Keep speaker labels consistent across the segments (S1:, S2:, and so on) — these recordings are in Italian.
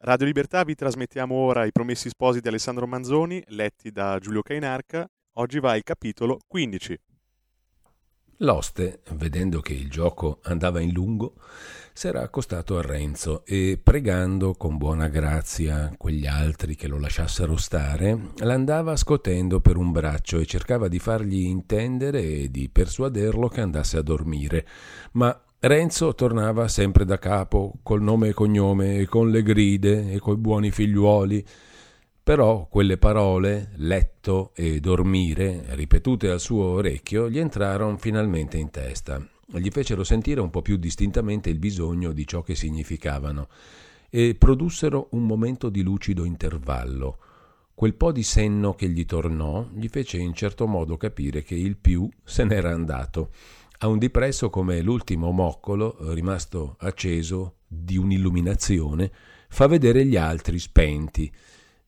S1: Radio Libertà vi trasmettiamo ora I Promessi Sposi di Alessandro Manzoni, letti da Giulio Cainarca. Oggi va il capitolo 15.
S2: L'oste, vedendo che il gioco andava in lungo, s'era accostato a Renzo e, pregando con buona grazia quegli altri che lo lasciassero stare, l'andava scotendo per un braccio e cercava di fargli intendere e di persuaderlo che andasse a dormire, ma Renzo tornava sempre da capo, col nome e cognome, e con le gride, e coi buoni figliuoli. Però quelle parole, letto e dormire, ripetute al suo orecchio, gli entrarono finalmente in testa. Gli fecero sentire un po' più distintamente il bisogno di ciò che significavano e produssero un momento di lucido intervallo. Quel po' di senno che gli tornò gli fece in certo modo capire che il più se n'era andato a un dipresso come l'ultimo moccolo, rimasto acceso di un'illuminazione, fa vedere gli altri spenti.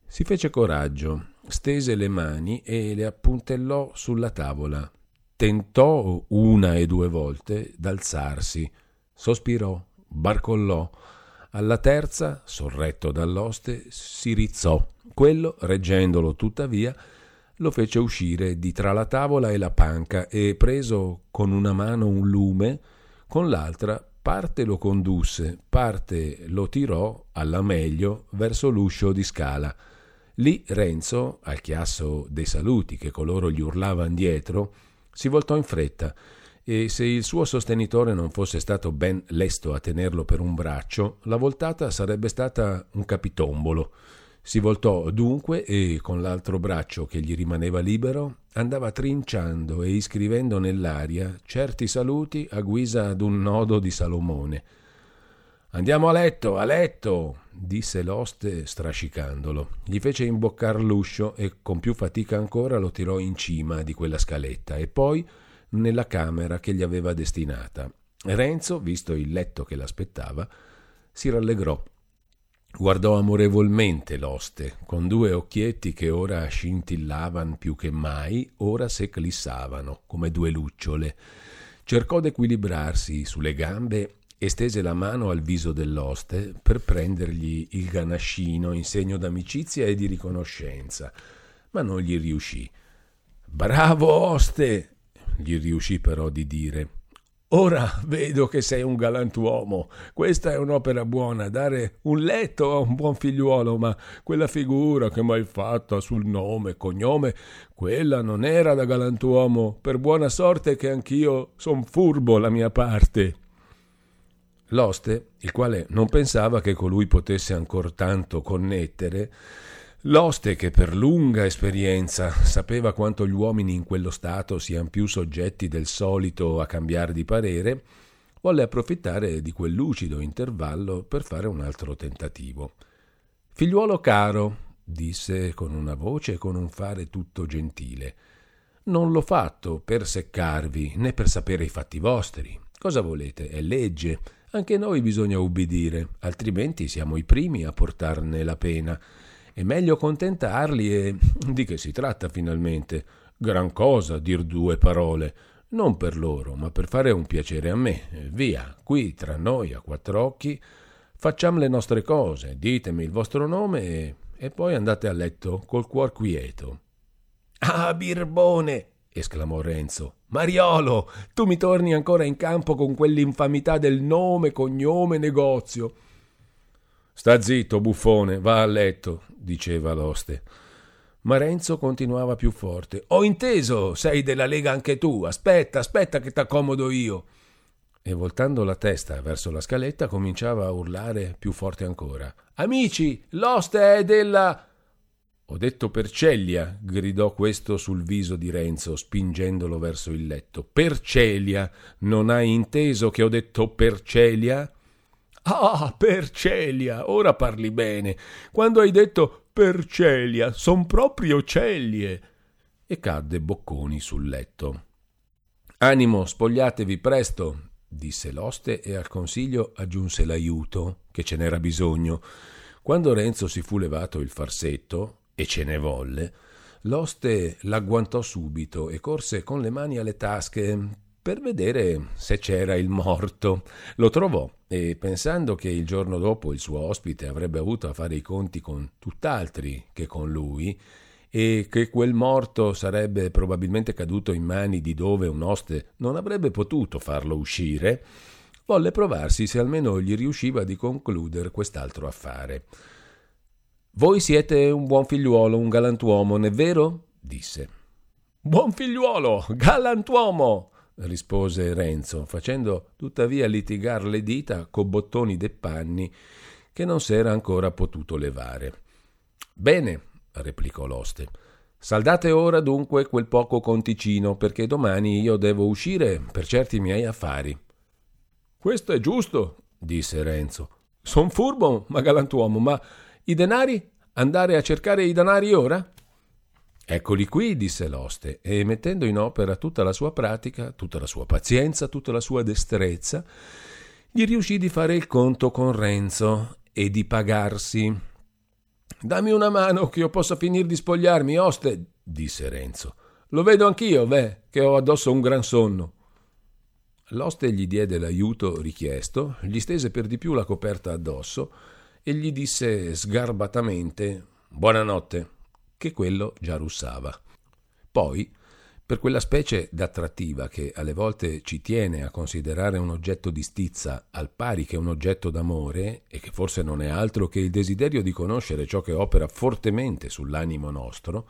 S2: Si fece coraggio, stese le mani e le appuntellò sulla tavola. Tentò una e due volte d'alzarsi, sospirò, barcollò. Alla terza, sorretto dall'oste, si rizzò. Quello, reggendolo tuttavia, lo fece uscire di tra la tavola e la panca e, preso con una mano un lume, con l'altra parte lo condusse, parte lo tirò alla meglio verso l'uscio di scala. Lì Renzo, al chiasso dei saluti che coloro gli urlavan dietro, si voltò in fretta e se il suo sostenitore non fosse stato ben lesto a tenerlo per un braccio, la voltata sarebbe stata un capitombolo. Si voltò dunque e, con l'altro braccio che gli rimaneva libero, andava trinciando e iscrivendo nell'aria certi saluti a guisa d'un nodo di Salomone. Andiamo a letto, a letto, disse l'oste strascicandolo. Gli fece imboccar l'uscio e con più fatica ancora lo tirò in cima di quella scaletta e poi nella camera che gli aveva destinata. Renzo, visto il letto che l'aspettava, si rallegrò Guardò amorevolmente l'oste, con due occhietti che ora scintillavano più che mai, ora s'eclissavano come due lucciole. Cercò d'equilibrarsi sulle gambe e stese la mano al viso dell'oste per prendergli il ganascino in segno d'amicizia e di riconoscenza, ma non gli riuscì. Bravo oste! gli riuscì però di dire. Ora vedo che sei un galantuomo. Questa è un'opera buona, dare un letto a un buon figliuolo, ma quella figura che m'hai fatta sul nome e cognome, quella non era da galantuomo. Per buona sorte che anch'io son furbo la mia parte. L'oste, il quale non pensava che colui potesse ancor tanto connettere, L'oste, che per lunga esperienza sapeva quanto gli uomini in quello stato siano più soggetti del solito a cambiare di parere, volle approfittare di quel lucido intervallo per fare un altro tentativo. Figliuolo caro, disse con una voce e con un fare tutto gentile, non l'ho fatto per seccarvi né per sapere i fatti vostri. Cosa volete? È legge. Anche noi bisogna ubbidire, altrimenti siamo i primi a portarne la pena è meglio contentarli e di che si tratta finalmente? Gran cosa dir due parole, non per loro, ma per fare un piacere a me. Via, qui tra noi a quattro occhi, facciamo le nostre cose, ditemi il vostro nome e, e poi andate a letto col cuor quieto. Ah, birbone! esclamò Renzo. Mariolo, tu mi torni ancora in campo con quell'infamità del nome, cognome, negozio. Sta zitto, buffone, va a letto, diceva l'oste. Ma Renzo continuava più forte. Ho inteso, sei della Lega anche tu. Aspetta, aspetta che t'accomodo io. E voltando la testa verso la scaletta cominciava a urlare più forte ancora. Amici, l'oste è della. Ho detto Percelia, gridò questo sul viso di Renzo, spingendolo verso il letto. Percelia, non hai inteso che ho detto Percelia? Ah, Percelia, ora parli bene. Quando hai detto Percelia, son proprio celie. E cadde bocconi sul letto. Animo, spogliatevi presto, disse l'oste e al consiglio aggiunse l'aiuto, che ce n'era bisogno. Quando Renzo si fu levato il farsetto, e ce ne volle, l'oste l'agguantò subito e corse con le mani alle tasche per vedere se c'era il morto. Lo trovò e pensando che il giorno dopo il suo ospite avrebbe avuto a fare i conti con tutt'altri che con lui, e che quel morto sarebbe probabilmente caduto in mani di dove un oste non avrebbe potuto farlo uscire, volle provarsi se almeno gli riusciva di concludere quest'altro affare. Voi siete un buon figliuolo, un galantuomo, non è vero? disse. Buon figliuolo, galantuomo! Rispose Renzo, facendo tuttavia litigar le dita co bottoni de panni che non s'era ancora potuto levare. Bene, replicò l'oste. Saldate ora dunque quel poco conticino, perché domani io devo uscire per certi miei affari. Questo è giusto, disse Renzo. Son furbo, ma galantuomo, ma i denari? Andare a cercare i denari ora? Eccoli qui, disse l'oste, e mettendo in opera tutta la sua pratica, tutta la sua pazienza, tutta la sua destrezza, gli riuscì di fare il conto con Renzo e di pagarsi Dammi una mano che io possa finire di spogliarmi, oste, disse Renzo. Lo vedo anch'io, beh, che ho addosso un gran sonno. L'oste gli diede l'aiuto richiesto, gli stese per di più la coperta addosso e gli disse sgarbatamente buonanotte, che quello già russava. Poi, per quella specie d'attrattiva che alle volte ci tiene a considerare un oggetto di stizza al pari che un oggetto d'amore, e che forse non è altro che il desiderio di conoscere ciò che opera fortemente sull'animo nostro,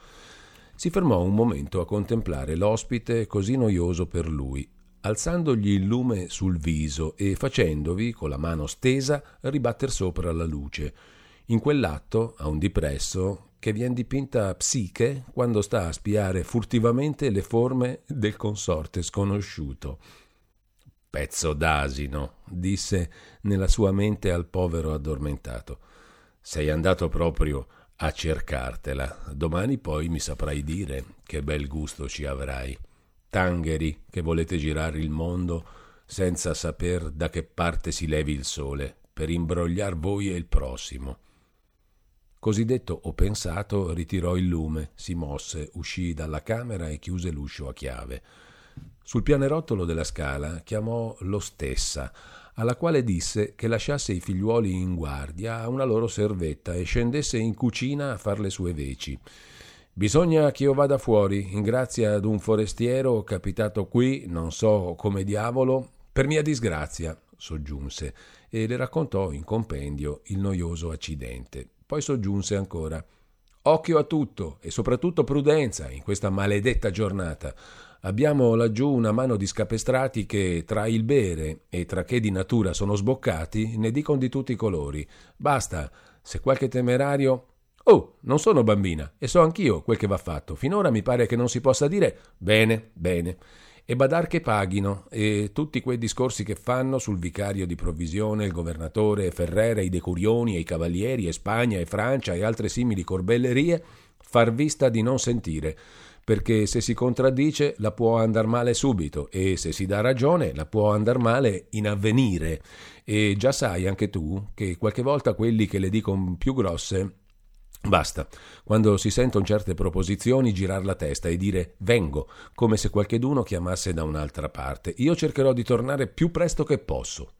S2: si fermò un momento a contemplare l'ospite così noioso per lui, alzandogli il lume sul viso e facendovi, con la mano stesa, ribatter sopra la luce. In quell'atto, a un dipresso, che vien dipinta Psiche quando sta a spiare furtivamente le forme del consorte sconosciuto. Pezzo d'asino, disse nella sua mente al povero addormentato. Sei andato proprio a cercartela. Domani poi mi saprai dire che bel gusto ci avrai. Tangheri che volete girare il mondo senza saper da che parte si levi il sole, per imbrogliar voi e il prossimo. Così detto o pensato, ritirò il lume, si mosse, uscì dalla camera e chiuse l'uscio a chiave. Sul pianerottolo della scala chiamò lo stessa, alla quale disse che lasciasse i figliuoli in guardia a una loro servetta e scendesse in cucina a far le sue veci. Bisogna che io vada fuori, in grazia ad un forestiero capitato qui, non so come diavolo, per mia disgrazia, soggiunse, e le raccontò in compendio il noioso accidente. Poi soggiunse ancora Occhio a tutto e soprattutto prudenza in questa maledetta giornata. Abbiamo laggiù una mano di scapestrati che tra il bere e tra che di natura sono sboccati ne dicono di tutti i colori. Basta, se qualche temerario Oh, non sono bambina e so anch'io quel che va fatto. Finora mi pare che non si possa dire bene, bene e badar che paghino e tutti quei discorsi che fanno sul vicario di provvisione, il governatore, Ferrera, i decurioni e i cavalieri e Spagna e Francia e altre simili corbellerie, far vista di non sentire, perché se si contraddice la può andar male subito e se si dà ragione la può andar male in avvenire. E già sai anche tu che qualche volta quelli che le dicono più grosse Basta, quando si sentono certe proposizioni, girar la testa e dire vengo, come se qualcheduno chiamasse da un'altra parte. Io cercherò di tornare più presto che posso.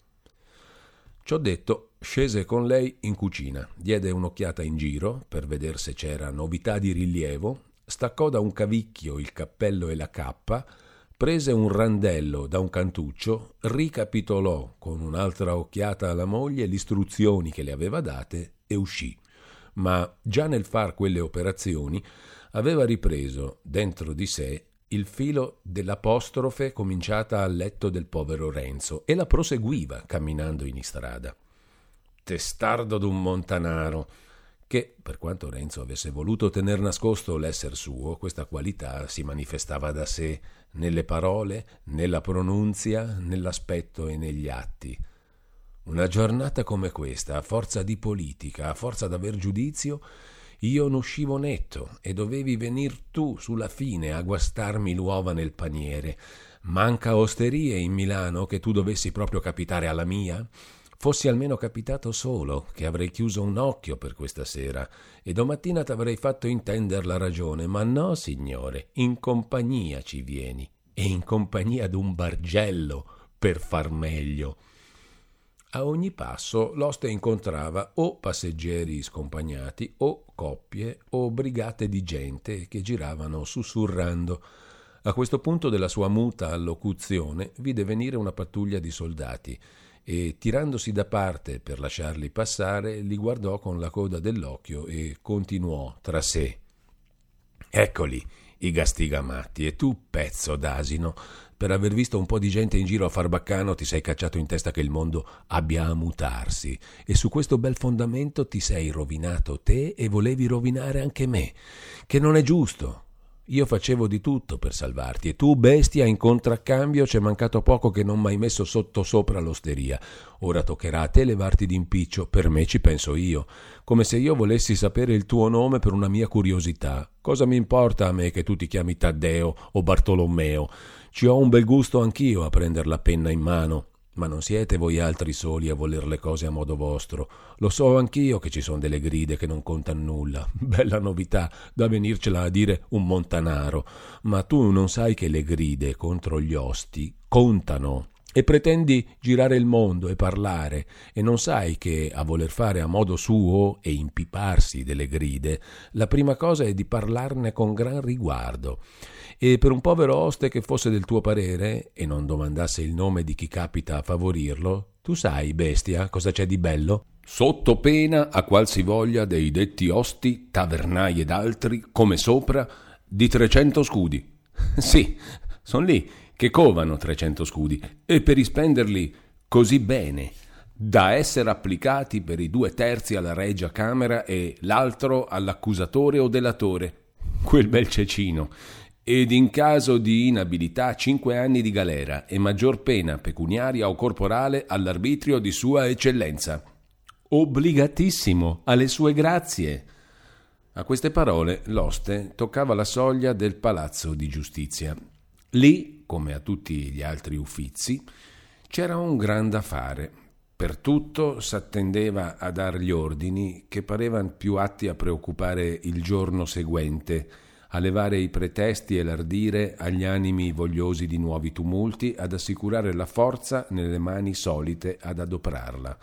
S2: Ciò detto, scese con lei in cucina, diede un'occhiata in giro per vedere se c'era novità di rilievo, staccò da un cavicchio il cappello e la cappa, prese un randello da un cantuccio, ricapitolò con un'altra occhiata alla moglie le istruzioni che le aveva date e uscì ma già nel far quelle operazioni aveva ripreso dentro di sé il filo dell'apostrofe cominciata al letto del povero Renzo e la proseguiva camminando in istrada. Testardo d'un montanaro, che, per quanto Renzo avesse voluto tener nascosto l'esser suo, questa qualità si manifestava da sé nelle parole, nella pronunzia, nell'aspetto e negli atti. Una giornata come questa, a forza di politica, a forza d'aver giudizio, io non uscivo netto e dovevi venir tu sulla fine a guastarmi l'uova nel paniere. Manca osterie in Milano che tu dovessi proprio capitare alla mia? Fossi almeno capitato solo, che avrei chiuso un occhio per questa sera e domattina t'avrei fatto intender la ragione, ma no, signore, in compagnia ci vieni e in compagnia d'un bargello per far meglio. A ogni passo l'oste incontrava o passeggeri scompagnati o coppie o brigate di gente che giravano sussurrando. A questo punto della sua muta allocuzione vide venire una pattuglia di soldati e, tirandosi da parte per lasciarli passare, li guardò con la coda dell'occhio e continuò tra sé. Eccoli, i gastigamatti, e tu, pezzo d'asino, per aver visto un po' di gente in giro a far baccano ti sei cacciato in testa che il mondo abbia a mutarsi e su questo bel fondamento ti sei rovinato te e volevi rovinare anche me, che non è giusto. Io facevo di tutto per salvarti e tu, bestia, in contraccambio c'è mancato poco che non m'hai messo sotto sopra l'osteria. Ora toccherà a te levarti d'impiccio, per me ci penso io, come se io volessi sapere il tuo nome per una mia curiosità. Cosa mi importa a me che tu ti chiami Taddeo o Bartolomeo? Ci ho un bel gusto anch'io a prender la penna in mano. Ma non siete voi altri soli a voler le cose a modo vostro. Lo so anch'io che ci sono delle gride che non contano nulla. Bella novità da venircela a dire un montanaro. Ma tu non sai che le gride contro gli osti contano. E pretendi girare il mondo e parlare, e non sai che a voler fare a modo suo e impiparsi delle gride, la prima cosa è di parlarne con gran riguardo e per un povero oste che fosse del tuo parere e non domandasse il nome di chi capita a favorirlo, tu sai, bestia, cosa c'è di bello? Sotto pena a qualsivoglia dei detti osti, tavernai ed altri, come sopra, di trecento scudi. sì, son lì che covano trecento scudi e per ispenderli così bene da essere applicati per i due terzi alla Regia Camera e l'altro all'accusatore o delatore. Quel bel cecino ed in caso di inabilità cinque anni di galera e maggior pena pecuniaria o corporale all'arbitrio di Sua Eccellenza. Obbligatissimo alle sue grazie. A queste parole l'oste toccava la soglia del palazzo di giustizia. Lì, come a tutti gli altri uffizi, c'era un gran da fare. Per tutto s'attendeva a dar gli ordini che parevano più atti a preoccupare il giorno seguente, a levare i pretesti e l'ardire agli animi vogliosi di nuovi tumulti, ad assicurare la forza nelle mani solite ad adoprarla.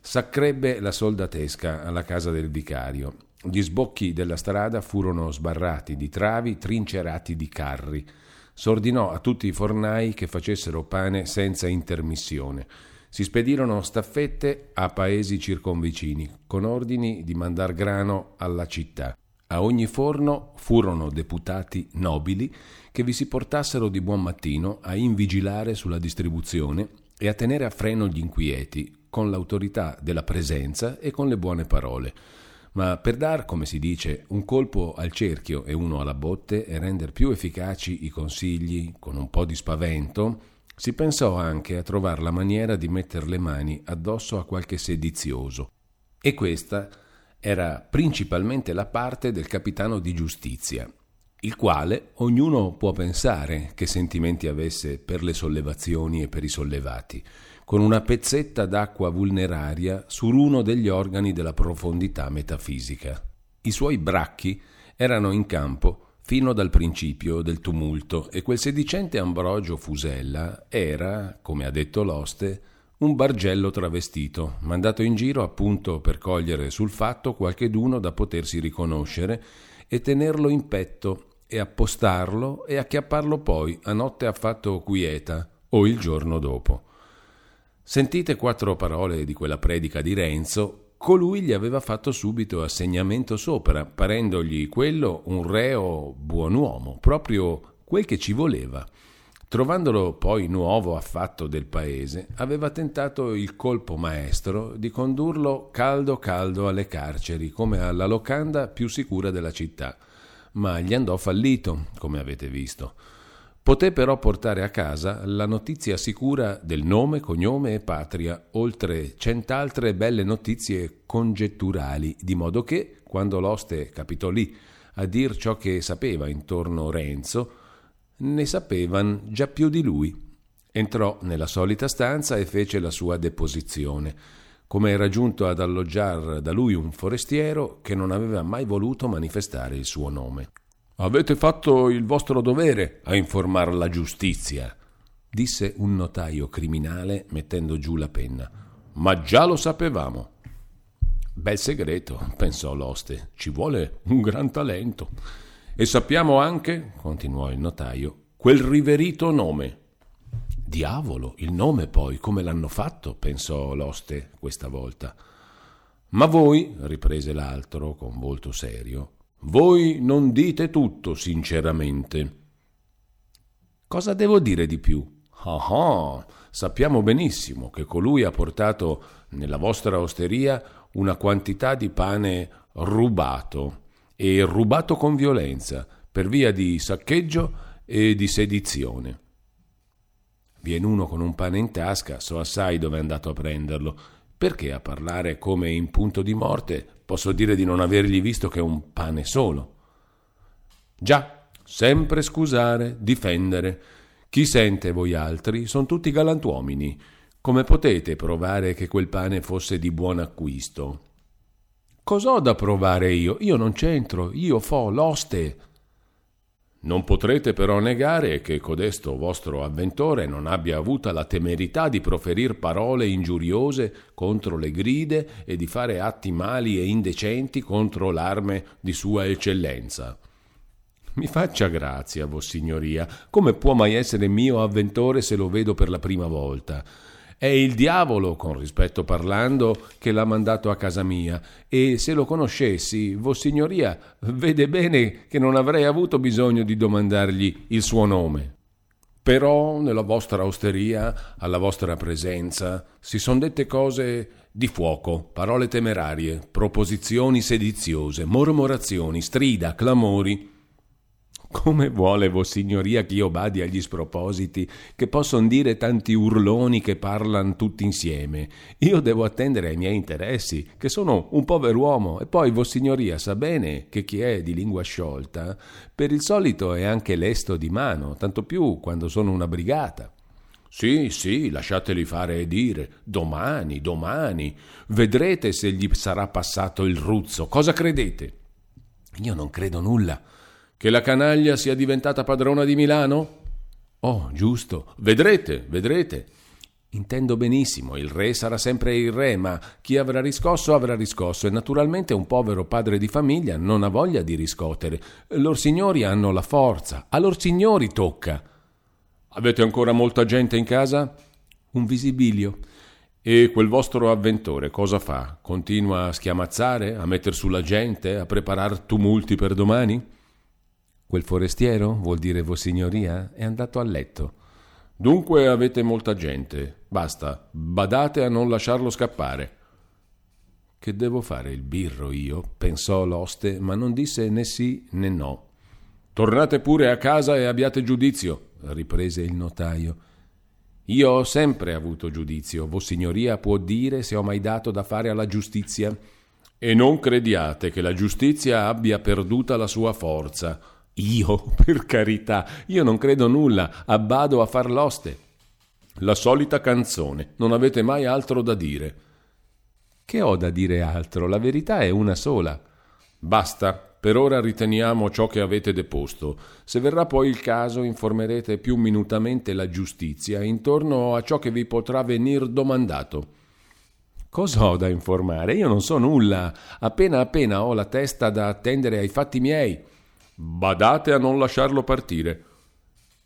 S2: S'accrebbe la soldatesca alla casa del vicario. Gli sbocchi della strada furono sbarrati di travi, trincerati di carri. S'ordinò a tutti i fornai che facessero pane senza intermissione. Si spedirono staffette a paesi circonvicini, con ordini di mandar grano alla città. A ogni forno furono deputati nobili che vi si portassero di buon mattino a invigilare sulla distribuzione e a tenere a freno gli inquieti con l'autorità della presenza e con le buone parole. Ma per dar, come si dice, un colpo al cerchio e uno alla botte e rendere più efficaci i consigli con un po' di spavento, si pensò anche a trovare la maniera di mettere le mani addosso a qualche sedizioso. E questa era principalmente la parte del capitano di giustizia, il quale ognuno può pensare che sentimenti avesse per le sollevazioni e per i sollevati, con una pezzetta d'acqua vulneraria su uno degli organi della profondità metafisica. I suoi bracchi erano in campo fino dal principio del tumulto e quel sedicente Ambrogio Fusella era, come ha detto l'oste, un bargello travestito, mandato in giro appunto per cogliere sul fatto qualcheduno da potersi riconoscere e tenerlo in petto e appostarlo e acchiapparlo poi a notte affatto quieta o il giorno dopo. Sentite quattro parole di quella predica di Renzo, colui gli aveva fatto subito assegnamento sopra, parendogli quello un reo buon uomo, proprio quel che ci voleva. Trovandolo poi nuovo affatto del paese, aveva tentato il colpo maestro di condurlo caldo caldo alle carceri, come alla locanda più sicura della città, ma gli andò fallito, come avete visto. Poté però portare a casa la notizia sicura del nome, cognome e patria, oltre cent'altre belle notizie congetturali, di modo che, quando l'oste capitò lì a dir ciò che sapeva intorno Renzo, ne sapevan già più di lui. Entrò nella solita stanza e fece la sua deposizione, come era giunto ad alloggiar da lui un forestiero che non aveva mai voluto manifestare il suo nome. Avete fatto il vostro dovere a informare la giustizia, disse un notaio criminale mettendo giù la penna. Ma già lo sapevamo. Bel segreto, pensò l'oste, ci vuole un gran talento. E sappiamo anche, continuò il notaio, quel riverito nome. Diavolo, il nome poi, come l'hanno fatto? pensò l'oste questa volta. Ma voi, riprese l'altro con volto serio, voi non dite tutto sinceramente. Cosa devo dire di più? Ah ah, sappiamo benissimo che colui ha portato nella vostra osteria una quantità di pane rubato e rubato con violenza per via di saccheggio e di sedizione. Viene uno con un pane in tasca, so assai dove è andato a prenderlo. Perché a parlare come in punto di morte posso dire di non avergli visto che un pane solo? Già, sempre scusare, difendere. Chi sente voi altri sono tutti galantuomini. Come potete provare che quel pane fosse di buon acquisto? Cos'ho da provare io? Io non c'entro, io fo l'oste. Non potrete però negare che codesto vostro avventore non abbia avuta la temerità di proferir parole ingiuriose contro le gride e di fare atti mali e indecenti contro l'arme di sua eccellenza. Mi faccia grazia, Vossignoria, come può mai essere mio avventore se lo vedo per la prima volta? È il diavolo, con rispetto parlando, che l'ha mandato a casa mia, e se lo conoscessi, Vossignoria vede bene che non avrei avuto bisogno di domandargli il suo nome. Però nella vostra osteria, alla vostra presenza, si son dette cose di fuoco, parole temerarie, proposizioni sediziose, mormorazioni, strida, clamori, come vuole Vossignoria che io badi agli spropositi, che posson dire tanti urloni che parlan tutti insieme. Io devo attendere ai miei interessi, che sono un pover'uomo, e poi Vossignoria sa bene che chi è di lingua sciolta, per il solito è anche lesto di mano, tanto più quando sono una brigata. Sì, sì, lasciateli fare e dire. Domani, domani. Vedrete se gli sarà passato il ruzzo. Cosa credete? Io non credo nulla. Che la canaglia sia diventata padrona di Milano? Oh, giusto. Vedrete, vedrete. Intendo benissimo, il re sarà sempre il re, ma chi avrà riscosso avrà riscosso e naturalmente un povero padre di famiglia non ha voglia di riscotere. Lor signori hanno la forza, a lor signori tocca. Avete ancora molta gente in casa? Un visibilio. E quel vostro avventore cosa fa? Continua a schiamazzare, a metter sulla gente, a preparar tumulti per domani? Quel forestiero, vuol dire Vossignoria, è andato a letto. Dunque avete molta gente. Basta, badate a non lasciarlo scappare. Che devo fare il birro io? pensò l'oste, ma non disse né sì né no. Tornate pure a casa e abbiate giudizio, riprese il notaio. Io ho sempre avuto giudizio, Vossignoria può dire se ho mai dato da fare alla giustizia. E non crediate che la giustizia abbia perduta la sua forza. Io, per carità, io non credo nulla, abbado a far l'oste. La solita canzone, non avete mai altro da dire. Che ho da dire altro? La verità è una sola. Basta, per ora riteniamo ciò che avete deposto. Se verrà poi il caso, informerete più minutamente la giustizia intorno a ciò che vi potrà venir domandato. Cosa ho da informare? Io non so nulla. Appena appena ho la testa da attendere ai fatti miei. Badate a non lasciarlo partire.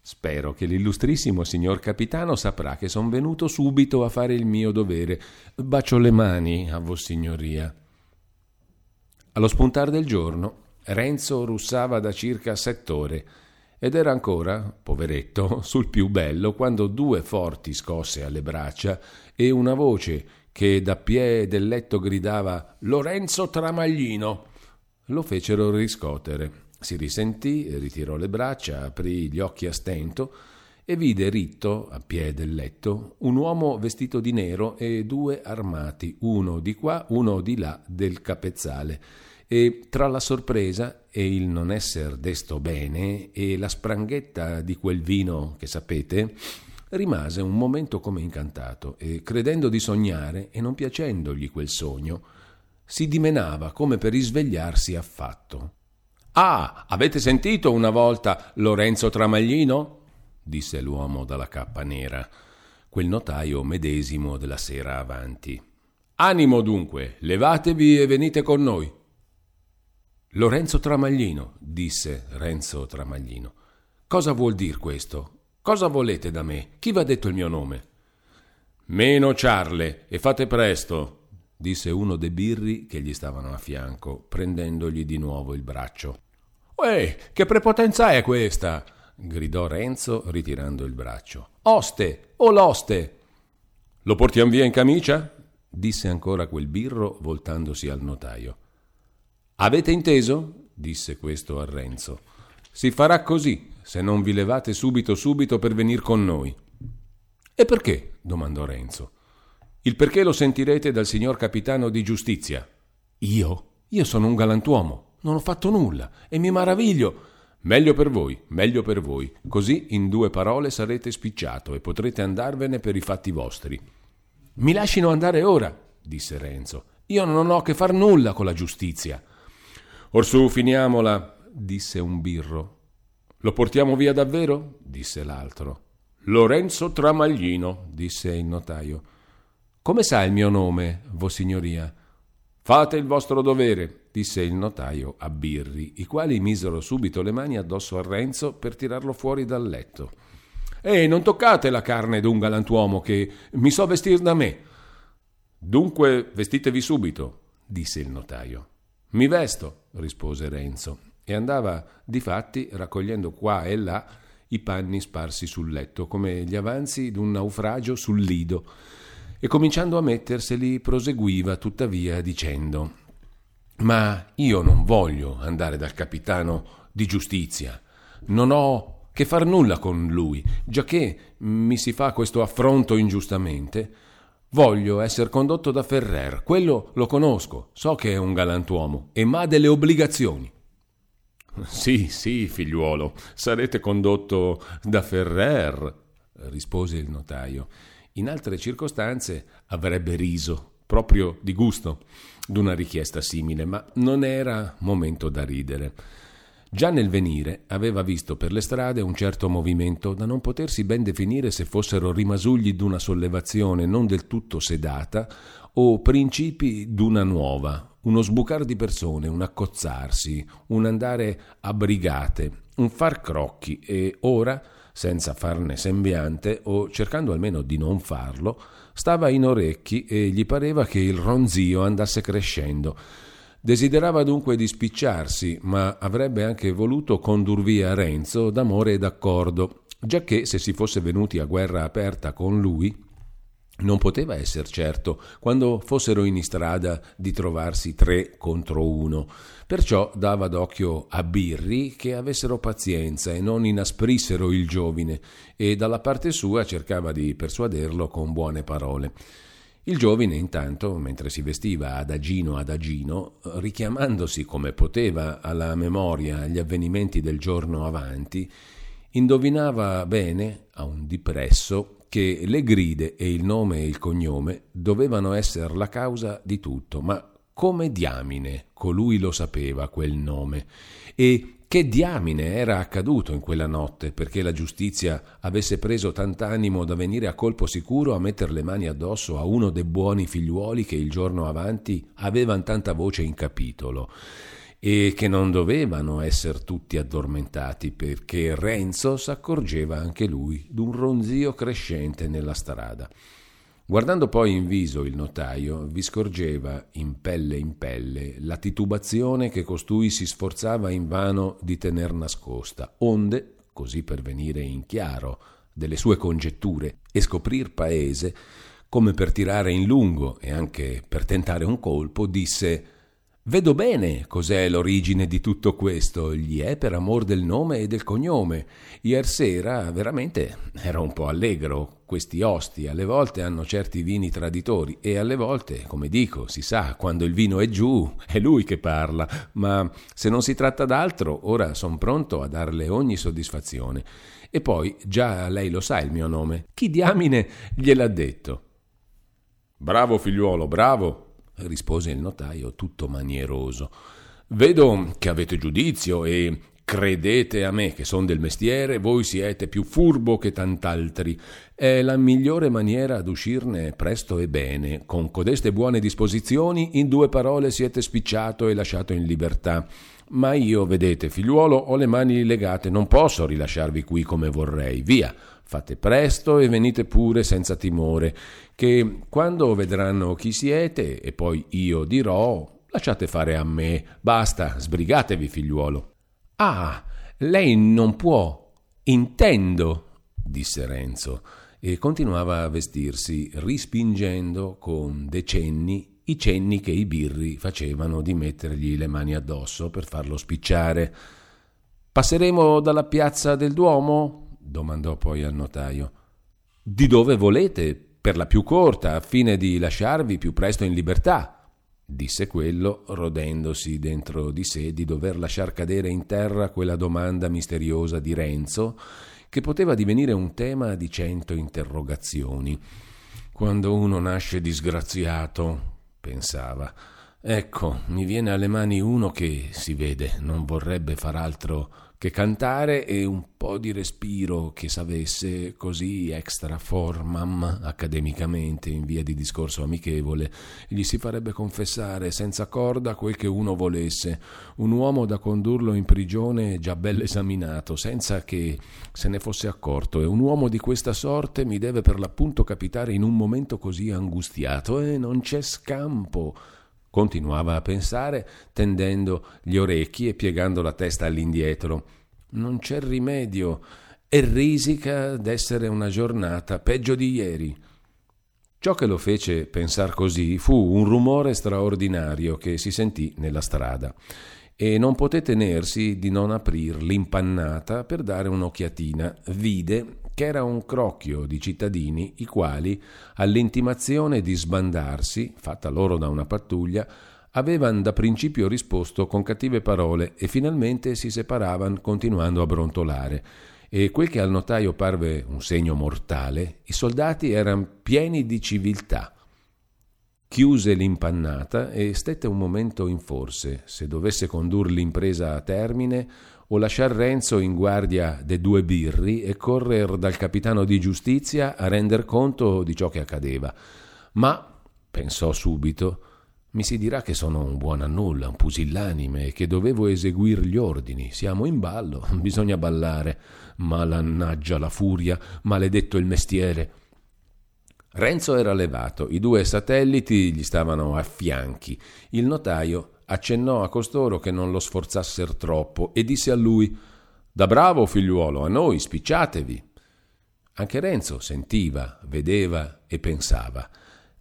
S2: Spero che l'illustrissimo signor capitano saprà che son venuto subito a fare il mio dovere. Bacio le mani a Vossignoria. Allo spuntar del giorno, Renzo russava da circa sett'ore ed era ancora, poveretto, sul più bello quando due forti scosse alle braccia e una voce che da piè del letto gridava Lorenzo Tramaglino lo fecero riscotere. Si risentì, ritirò le braccia, aprì gli occhi a stento e vide ritto, a piè del letto, un uomo vestito di nero e due armati, uno di qua, uno di là del capezzale. E tra la sorpresa e il non esser desto bene e la spranghetta di quel vino che sapete, rimase un momento come incantato e, credendo di sognare e non piacendogli quel sogno, si dimenava come per risvegliarsi affatto. Ah, avete sentito una volta Lorenzo Tramaglino? disse l'uomo dalla cappa nera, quel notaio medesimo della sera avanti. Animo dunque, levatevi e venite con noi. Lorenzo Tramaglino, disse Renzo Tramaglino. Cosa vuol dir questo? Cosa volete da me? Chi v'ha detto il mio nome? Meno ciarle e fate presto, disse uno dei birri che gli stavano a fianco, prendendogli di nuovo il braccio. Uè, che prepotenza è questa? gridò Renzo ritirando il braccio. Oste, o l'oste! Lo portiamo via in camicia? disse ancora quel birro voltandosi al notaio. Avete inteso? disse questo a Renzo. Si farà così, se non vi levate subito subito per venir con noi. E perché? domandò Renzo. Il perché lo sentirete dal signor capitano di giustizia. Io? Io sono un galantuomo, non ho fatto nulla e mi maraviglio. Meglio per voi, meglio per voi. Così in due parole sarete spicciato e potrete andarvene per i fatti vostri. Mi lascino andare ora, disse Renzo. Io non ho che far nulla con la giustizia. Orsù, finiamola, disse un birro. Lo portiamo via davvero? disse l'altro. Lorenzo Tramaglino, disse il notaio. Come sa il mio nome, Vossignoria? Fate il vostro dovere, disse il notaio a Birri, i quali misero subito le mani addosso a Renzo per tirarlo fuori dal letto. Ehi, non toccate la carne d'un galantuomo che mi so vestir da me. Dunque vestitevi subito, disse il notaio. Mi vesto, rispose Renzo, e andava difatti raccogliendo qua e là i panni sparsi sul letto, come gli avanzi d'un naufragio sul lido e cominciando a metterseli proseguiva tuttavia dicendo Ma io non voglio andare dal capitano di giustizia, non ho che far nulla con lui, giacché mi si fa questo affronto ingiustamente. Voglio essere condotto da Ferrer, quello lo conosco, so che è un galantuomo e m'ha delle obbligazioni. Sì, sì, figliuolo, sarete condotto da Ferrer, rispose il notaio in altre circostanze avrebbe riso, proprio di gusto, d'una richiesta simile, ma non era momento da ridere. Già nel venire aveva visto per le strade un certo movimento da non potersi ben definire se fossero rimasugli d'una sollevazione non del tutto sedata o principi d'una nuova, uno sbucar di persone, un accozzarsi, un andare a brigate, un far crocchi e ora senza farne sembiante o cercando almeno di non farlo, stava in orecchi e gli pareva che il ronzio andasse crescendo. Desiderava dunque di spicciarsi, ma avrebbe anche voluto condur via Renzo d'amore e d'accordo, giacché se si fosse venuti a guerra aperta con lui, non poteva esser certo, quando fossero in istrada, di trovarsi tre contro uno. Perciò dava d'occhio a Birri che avessero pazienza e non inasprissero il giovine, e dalla parte sua cercava di persuaderlo con buone parole. Il giovine, intanto, mentre si vestiva adagino adagino, richiamandosi come poteva alla memoria gli avvenimenti del giorno avanti, indovinava bene, a un dipresso, che le gride e il nome e il cognome dovevano essere la causa di tutto, ma come diamine colui lo sapeva quel nome. E che diamine era accaduto in quella notte perché la giustizia avesse preso tant'animo da venire a colpo sicuro a metter le mani addosso a uno dei buoni figliuoli che il giorno avanti avevan tanta voce in capitolo e che non dovevano essere tutti addormentati perché Renzo s'accorgeva anche lui d'un ronzio crescente nella strada. Guardando poi in viso il notaio, vi scorgeva in pelle in pelle la titubazione che costui si sforzava invano di tener nascosta, onde, così per venire in chiaro delle sue congetture e scoprir paese, come per tirare in lungo e anche per tentare un colpo, disse Vedo bene cos'è l'origine di tutto questo, gli è per amor del nome e del cognome. Ier sera veramente era un po' allegro. Questi osti alle volte hanno certi vini traditori e alle volte, come dico, si sa, quando il vino è giù è lui che parla, ma se non si tratta d'altro, ora son pronto a darle ogni soddisfazione. E poi, già lei lo sa il mio nome. Chi diamine gliel'ha detto? Bravo figliuolo, bravo, rispose il notaio tutto manieroso. Vedo che avete giudizio e Credete a me che son del mestiere, voi siete più furbo che tant'altri. È la migliore maniera d'uscirne presto e bene. Con codeste buone disposizioni, in due parole siete spicciato e lasciato in libertà. Ma io, vedete, figliuolo, ho le mani legate, non posso rilasciarvi qui come vorrei. Via, fate presto e venite pure senza timore, che quando vedranno chi siete, e poi io dirò, lasciate fare a me. Basta, sbrigatevi, figliuolo.
S3: Ah, lei non può. Intendo, disse Renzo,
S2: e continuava a vestirsi, rispingendo con decenni i cenni che i birri facevano di mettergli le mani addosso per farlo spicciare. Passeremo dalla piazza del Duomo? Domandò poi al notaio. Di dove volete, per la più corta, a fine di lasciarvi più presto in libertà disse quello, rodendosi dentro di sé di dover lasciar cadere in terra quella domanda misteriosa di Renzo, che poteva divenire un tema di cento interrogazioni. Quando uno nasce disgraziato, pensava, ecco, mi viene alle mani uno che, si vede, non vorrebbe far altro che cantare e un po' di respiro che s'avesse così extra formam accademicamente in via di discorso amichevole. Gli si farebbe confessare senza corda quel che uno volesse. Un uomo da condurlo in prigione già bello esaminato senza che se ne fosse accorto. E un uomo di questa sorte mi deve per l'appunto capitare in un momento così angustiato. E non c'è scampo Continuava a pensare, tendendo gli orecchi e piegando la testa all'indietro. Non c'è rimedio, e risica d'essere una giornata peggio di ieri. Ciò che lo fece pensar così fu un rumore straordinario che si sentì nella strada e non poté tenersi di non aprir l'impannata per dare un'occhiatina. Vide che era un crocchio di cittadini i quali, all'intimazione di sbandarsi, fatta loro da una pattuglia, avevano da principio risposto con cattive parole e finalmente si separavano continuando a brontolare. E quel che al notaio parve un segno mortale, i soldati erano pieni di civiltà. Chiuse l'impannata e stette un momento in forse, se dovesse condurre l'impresa a termine o lasciar Renzo in guardia de due birri e correr dal capitano di giustizia a render conto di ciò che accadeva. Ma, pensò subito, mi si dirà che sono un buon a nulla, un pusillanime che dovevo eseguir gli ordini. Siamo in ballo, bisogna ballare. Malannaggia la furia, maledetto il mestiere. Renzo era levato, i due satelliti gli stavano a fianchi. Il notaio accennò a costoro che non lo sforzassero troppo e disse a lui Da bravo figliuolo, a noi spicciatevi. Anche Renzo sentiva, vedeva e pensava.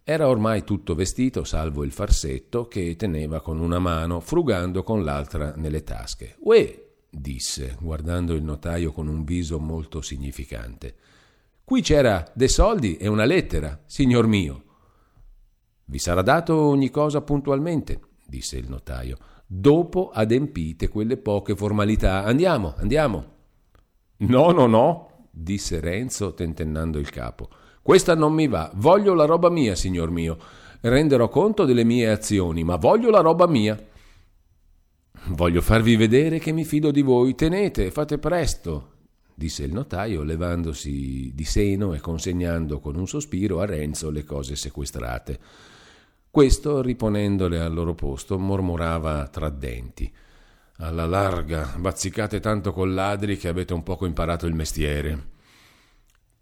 S2: Era ormai tutto vestito, salvo il farsetto che teneva con una mano, frugando con l'altra nelle tasche. Uè, disse, guardando il notaio con un viso molto significante. Qui c'era dei soldi e una lettera, signor mio. Vi sarà dato ogni cosa puntualmente disse il notaio. Dopo adempite quelle poche formalità. Andiamo, andiamo. No, no, no, disse Renzo tentennando il capo. Questa non mi va. Voglio la roba mia, signor mio. Renderò conto delle mie azioni, ma voglio la roba mia. Voglio farvi vedere che mi fido di voi. Tenete, fate presto, disse il notaio, levandosi di seno e consegnando con un sospiro a Renzo le cose sequestrate. Questo, riponendole al loro posto, mormorava tra denti. Alla larga, bazzicate tanto con ladri che avete un poco imparato il mestiere.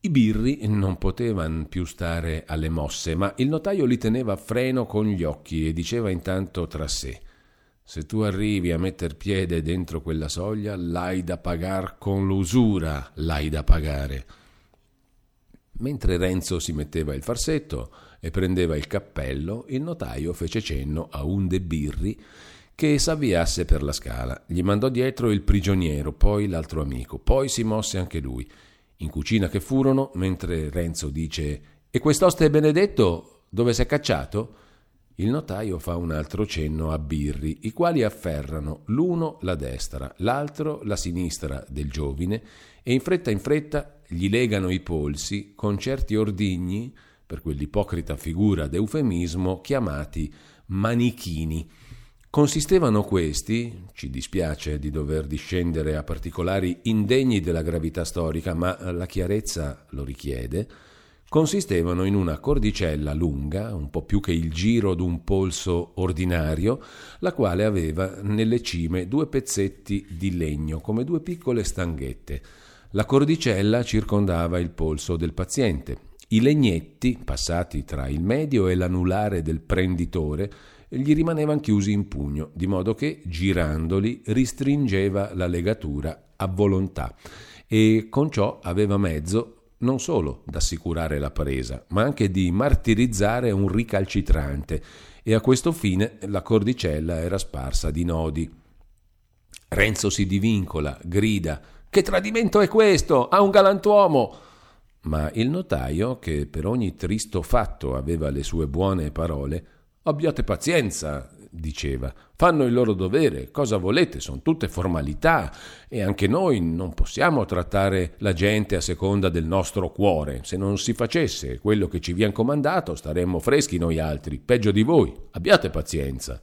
S2: I birri non potevano più stare alle mosse, ma il notaio li teneva a freno con gli occhi e diceva intanto tra sé: Se tu arrivi a metter piede dentro quella soglia, l'hai da pagar con l'usura, l'hai da pagare. Mentre Renzo si metteva il farsetto, e prendeva il cappello, il notaio fece cenno a un de birri che s'avviasse per la scala. Gli mandò dietro il prigioniero, poi l'altro amico, poi si mosse anche lui. In cucina che furono, mentre Renzo dice E quest'oste benedetto dove s'è cacciato? Il notaio fa un altro cenno a birri, i quali afferrano l'uno la destra, l'altro la sinistra del giovine e in fretta in fretta gli legano i polsi con certi ordigni per quell'ipocrita figura d'eufemismo chiamati manichini. Consistevano questi, ci dispiace di dover discendere a particolari indegni della gravità storica, ma la chiarezza lo richiede, consistevano in una cordicella lunga, un po' più che il giro d'un polso ordinario, la quale aveva nelle cime due pezzetti di legno, come due piccole stanghette. La cordicella circondava il polso del paziente. I legnetti, passati tra il medio e l'anulare del prenditore, gli rimanevano chiusi in pugno, di modo che, girandoli, ristringeva la legatura a volontà e con ciò aveva mezzo non solo d'assicurare la presa, ma anche di martirizzare un ricalcitrante, e a questo fine la cordicella era sparsa di nodi. Renzo si divincola, grida: Che tradimento è questo? A un galantuomo! Ma il notaio, che per ogni tristo fatto aveva le sue buone parole, Abbiate pazienza, diceva, fanno il loro dovere, cosa volete, sono tutte formalità e anche noi non possiamo trattare la gente a seconda del nostro cuore. Se non si facesse quello che ci viene comandato, staremmo freschi noi altri, peggio di voi. Abbiate pazienza.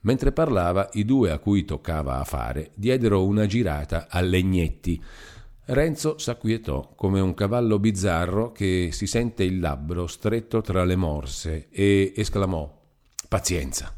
S2: Mentre parlava, i due a cui toccava a fare diedero una girata a legnetti. Renzo s'acquietò come un cavallo bizzarro che si sente il labbro stretto tra le morse e esclamò Pazienza.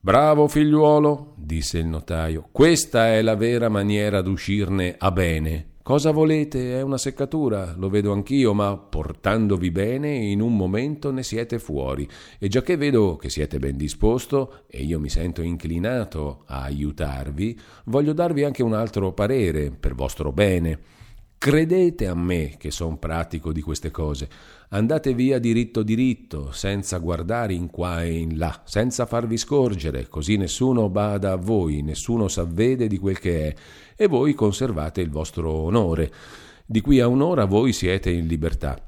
S2: Bravo figliuolo, disse il notaio, questa è la vera maniera d'uscirne a bene. Cosa volete? È una seccatura, lo vedo anch'io, ma portandovi bene in un momento ne siete fuori. E già che vedo che siete ben disposto e io mi sento inclinato a aiutarvi, voglio darvi anche un altro parere per vostro bene. Credete a me che son pratico di queste cose. Andate via diritto diritto, senza guardare in qua e in là, senza farvi scorgere, così nessuno bada a voi, nessuno s'avvede di quel che è, e voi conservate il vostro onore. Di qui a un'ora voi siete in libertà.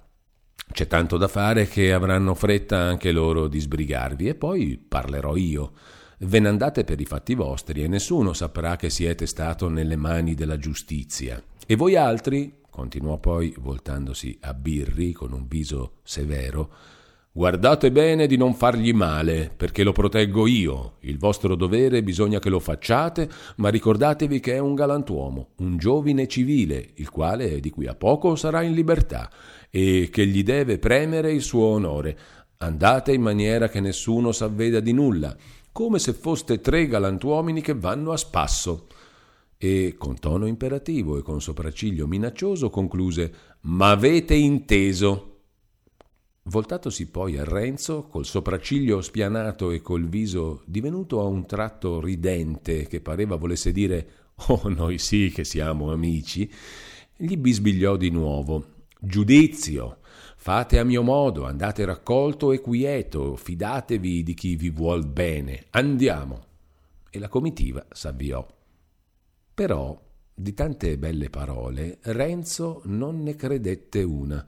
S2: C'è tanto da fare che avranno fretta anche loro di sbrigarvi, e poi parlerò io. Ve ne andate per i fatti vostri e nessuno saprà che siete stato nelle mani della giustizia. E voi altri, continuò poi, voltandosi a Birri con un viso severo, guardate bene di non fargli male, perché lo proteggo io. Il vostro dovere bisogna che lo facciate, ma ricordatevi che è un galantuomo, un giovine civile, il quale di qui a poco sarà in libertà, e che gli deve premere il suo onore. Andate in maniera che nessuno s'avveda di nulla, come se foste tre galantuomini che vanno a spasso e con tono imperativo e con sopracciglio minaccioso concluse Ma avete inteso? Voltatosi poi a Renzo, col sopracciglio spianato e col viso divenuto a un tratto ridente, che pareva volesse dire Oh, noi sì che siamo amici, gli bisbigliò di nuovo Giudizio, fate a mio modo, andate raccolto e quieto, fidatevi di chi vi vuol bene, andiamo. E la comitiva s'avviò. Però di tante belle parole Renzo non ne credette una,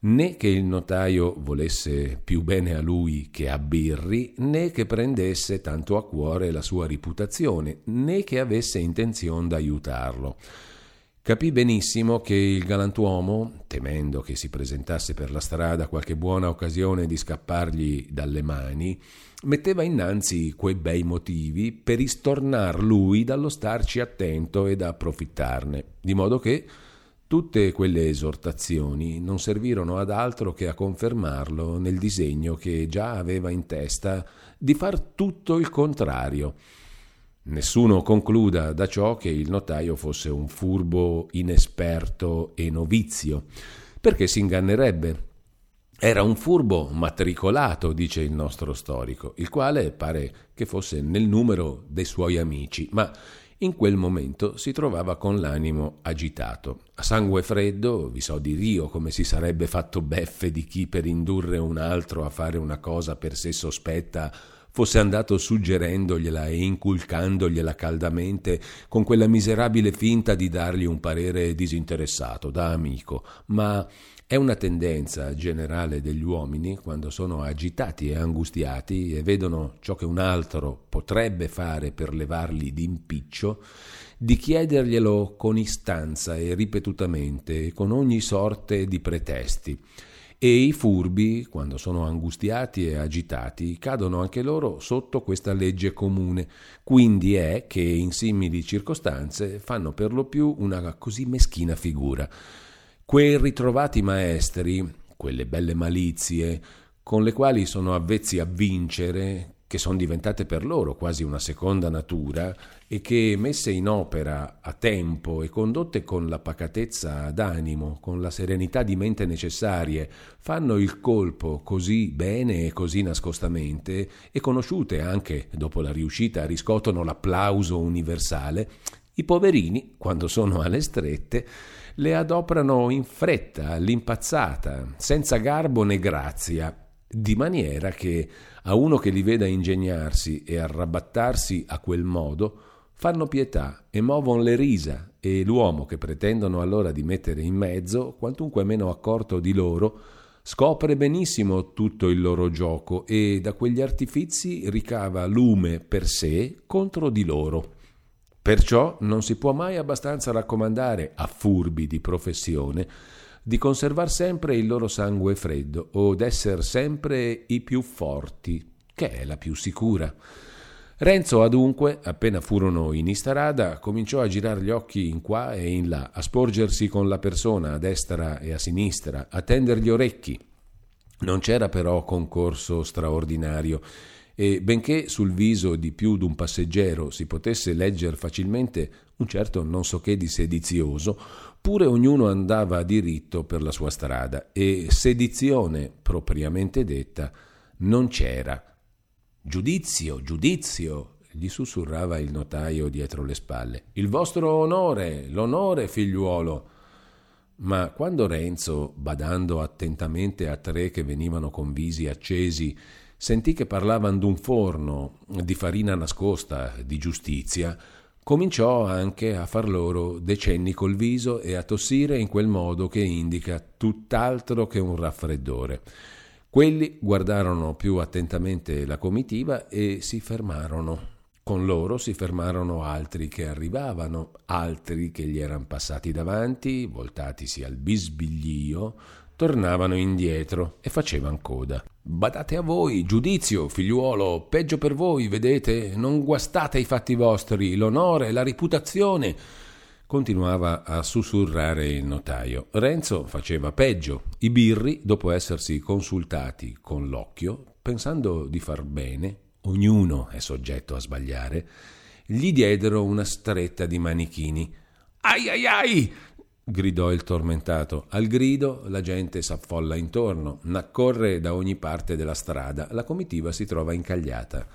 S2: né che il notaio volesse più bene a lui che a Birri, né che prendesse tanto a cuore la sua reputazione, né che avesse intenzione d'aiutarlo. Capì benissimo che il galantuomo, temendo che si presentasse per la strada qualche buona occasione di scappargli dalle mani, metteva innanzi quei bei motivi per istornar lui dallo starci attento ed approfittarne, di modo che tutte quelle esortazioni non servirono ad altro che a confermarlo nel disegno che già aveva in testa di far tutto il contrario. Nessuno concluda da ciò che il notaio fosse un furbo inesperto e novizio, perché si ingannerebbe era un furbo matricolato, dice il nostro storico, il quale pare che fosse nel numero dei suoi amici, ma in quel momento si trovava con l'animo agitato. A sangue freddo, vi so di Dio come si sarebbe fatto beffe di chi per indurre un altro a fare una cosa per sé sospetta fosse andato suggerendogliela e inculcandogliela caldamente con quella miserabile finta di dargli un parere disinteressato, da amico, ma è una tendenza generale degli uomini, quando sono agitati e angustiati e vedono ciò che un altro potrebbe fare per levarli d'impiccio, di chiederglielo con istanza e ripetutamente e con ogni sorte di pretesti. e i furbi, quando sono angustiati e agitati, cadono anche loro sotto questa legge comune. Quindi è che in simili circostanze fanno per lo più una così meschina figura. Quei ritrovati maestri, quelle belle malizie, con le quali sono avvezzi a vincere, che sono diventate per loro quasi una seconda natura e che messe in opera a tempo e condotte con la pacatezza d'animo, con la serenità di mente necessarie, fanno il colpo così bene e così nascostamente e conosciute anche dopo la riuscita riscotono l'applauso universale, i poverini, quando sono alle strette, le adoprano in fretta, all'impazzata, senza garbo né grazia, di maniera che a uno che li veda ingegnarsi e arrabattarsi a quel modo, fanno pietà e muovono le risa e l'uomo che pretendono allora di mettere in mezzo, quantunque meno accorto di loro, scopre benissimo tutto il loro gioco e da quegli artifizi ricava lume per sé contro di loro. Perciò non si può mai abbastanza raccomandare a furbi di professione di conservar sempre il loro sangue freddo o d'essere sempre i più forti, che è la più sicura. Renzo adunque, appena furono in Istarada, cominciò a girare gli occhi in qua e in là, a sporgersi con la persona a destra e a sinistra, a tender gli orecchi. Non c'era però concorso straordinario e benché sul viso di più d'un passeggero si potesse leggere facilmente un certo non so che di sedizioso, Pure ognuno andava a diritto per la sua strada e sedizione propriamente detta non c'era. Giudizio, giudizio, gli sussurrava il notaio dietro le spalle. Il vostro onore, l'onore, figliuolo. Ma quando Renzo, badando attentamente a tre che venivano con visi accesi, sentì che parlavano d'un forno, di farina nascosta, di giustizia, cominciò anche a far loro decenni col viso e a tossire in quel modo che indica tutt'altro che un raffreddore. Quelli guardarono più attentamente la comitiva e si fermarono. Con loro si fermarono altri che arrivavano, altri che gli erano passati davanti, voltatisi al bisbiglio, tornavano indietro e facevano coda. Badate a voi, giudizio, figliuolo, peggio per voi, vedete, non guastate i fatti vostri, l'onore, la reputazione. Continuava a sussurrare il notaio. Renzo faceva peggio. I birri, dopo essersi consultati con l'occhio, pensando di far bene, ognuno è soggetto a sbagliare, gli diedero una stretta di manichini. Ai ai ai! Gridò il tormentato. Al grido la gente s'affolla intorno, n'accorre da ogni parte della strada, la comitiva si trova incagliata.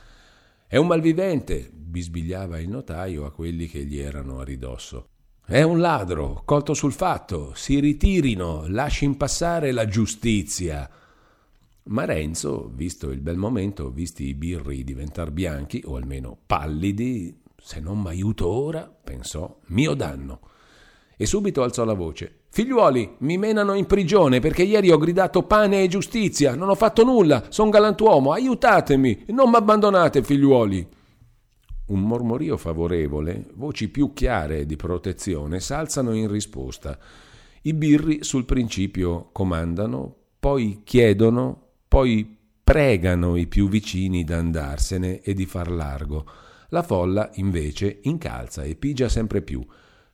S2: È un malvivente, bisbigliava il notaio a quelli che gli erano a ridosso. È un ladro, colto sul fatto, si ritirino, lascin passare la giustizia. Ma Renzo, visto il bel momento, visti i birri diventar bianchi, o almeno pallidi, se non m'aiuto ora, pensò, mio danno e subito alzò la voce. Figliuoli, mi menano in prigione perché ieri ho gridato pane e giustizia, non ho fatto nulla, son galantuomo, aiutatemi, non mi abbandonate, figliuoli. Un mormorio favorevole, voci più chiare di protezione s'alzano in risposta. I birri sul principio comandano, poi chiedono, poi pregano i più vicini d'andarsene e di far largo. La folla, invece, incalza e pigia sempre più.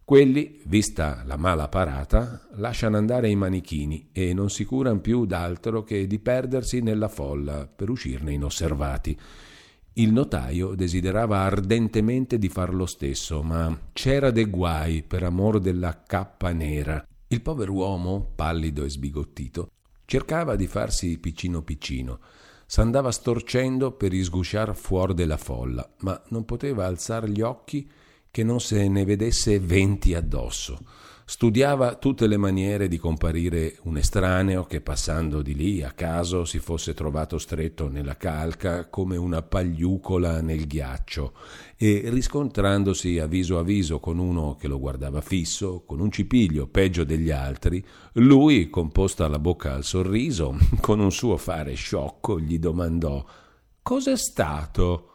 S2: Quelli, vista la mala parata, lasciano andare i manichini e non si curano più d'altro che di perdersi nella folla per uscirne inosservati. Il notaio desiderava ardentemente di far lo stesso, ma c'era de guai per amor della cappa nera. Il pover'uomo, pallido e sbigottito, cercava di farsi piccino piccino. S'andava storcendo per isgusciar fuori della folla, ma non poteva alzar gli occhi che non se ne vedesse venti addosso. Studiava tutte le maniere di comparire un estraneo che passando di lì a caso si fosse trovato stretto nella calca come una pagliucola nel ghiaccio e riscontrandosi a viso a viso con uno che lo guardava fisso, con un cipiglio peggio degli altri, lui, composta la bocca al sorriso, con un suo fare sciocco, gli domandò Cos'è stato?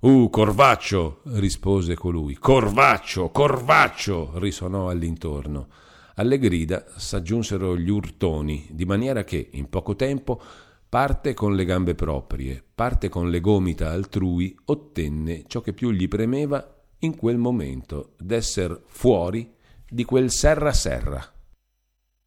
S2: Uh, Corvaccio, rispose colui. Corvaccio, Corvaccio, risonò all'intorno. Alle grida s'aggiunsero gli urtoni, di maniera che, in poco tempo, parte con le gambe proprie, parte con le gomita altrui, ottenne ciò che più gli premeva in quel momento, d'esser fuori di quel serra serra.